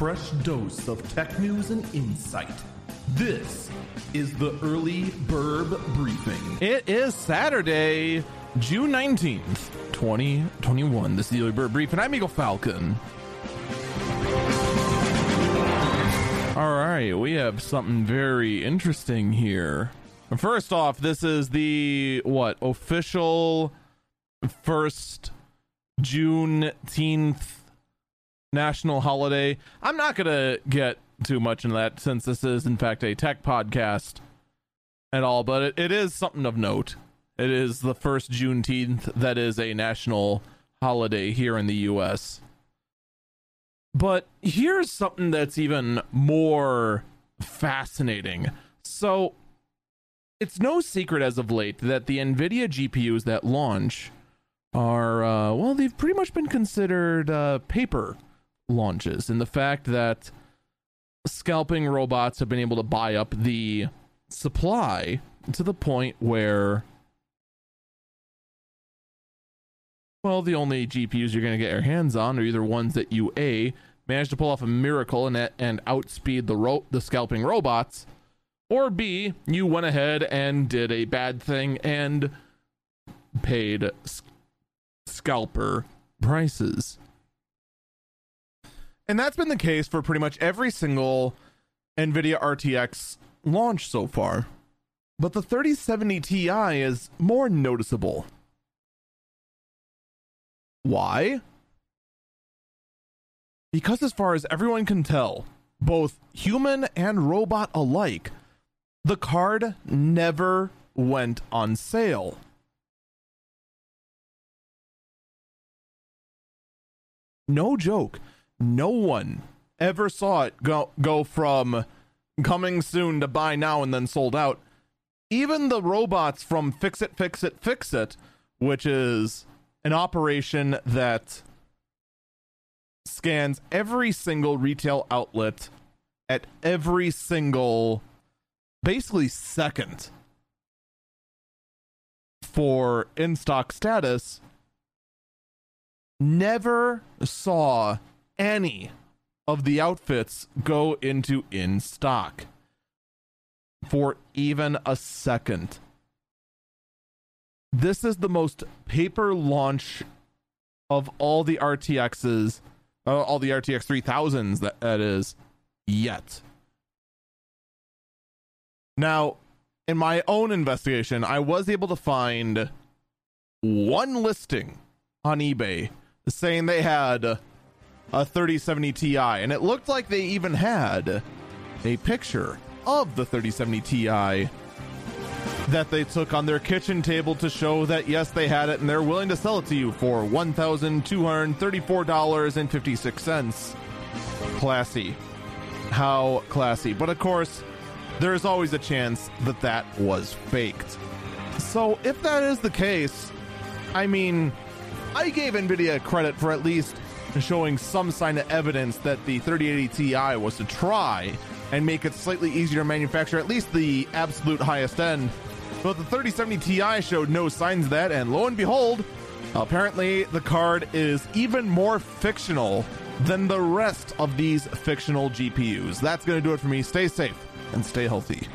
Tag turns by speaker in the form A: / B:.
A: fresh dose of tech news and insight. This is the Early Bird Briefing.
B: It is Saturday, June 19th, 2021. This is the Early Bird Brief, and I'm Eagle Falcon. All right, we have something very interesting here. First off, this is the what official first Juneteenth national holiday. I'm not gonna get too much into that since this is in fact a tech podcast at all, but it, it is something of note. It is the first Juneteenth that is a national holiday here in the U.S. But here's something that's even more fascinating. So, it's no secret as of late that the NVIDIA GPUs that launch are, uh, well, they've pretty much been considered uh, paper launches. And the fact that scalping robots have been able to buy up the supply to the point where well the only gpus you're going to get your hands on are either ones that you a managed to pull off a miracle and and outspeed the ro- the scalping robots or b you went ahead and did a bad thing and paid sc- scalper prices and that's been the case for pretty much every single NVIDIA RTX launch so far. But the 3070 Ti is more noticeable. Why? Because, as far as everyone can tell, both human and robot alike, the card never went on sale. No joke no one ever saw it go go from coming soon to buy now and then sold out. Even the robots from Fix It, Fix It, Fix It, which is an operation that scans every single retail outlet at every single basically second for in stock status never saw any of the outfits go into in stock for even a second. This is the most paper launch of all the RTXs, uh, all the RTX 3000s that, that is yet. Now, in my own investigation, I was able to find one listing on eBay saying they had a 3070 Ti, and it looked like they even had a picture of the 3070 Ti that they took on their kitchen table to show that yes, they had it and they're willing to sell it to you for $1,234.56. Classy. How classy. But of course, there's always a chance that that was faked. So if that is the case, I mean, I gave Nvidia credit for at least showing some sign of evidence that the 3080 Ti was to try and make it slightly easier to manufacture, at least the absolute highest end. But the 3070 Ti showed no signs of that, and lo and behold, apparently the card is even more fictional than the rest of these fictional GPUs. That's going to do it for me. Stay safe and stay healthy.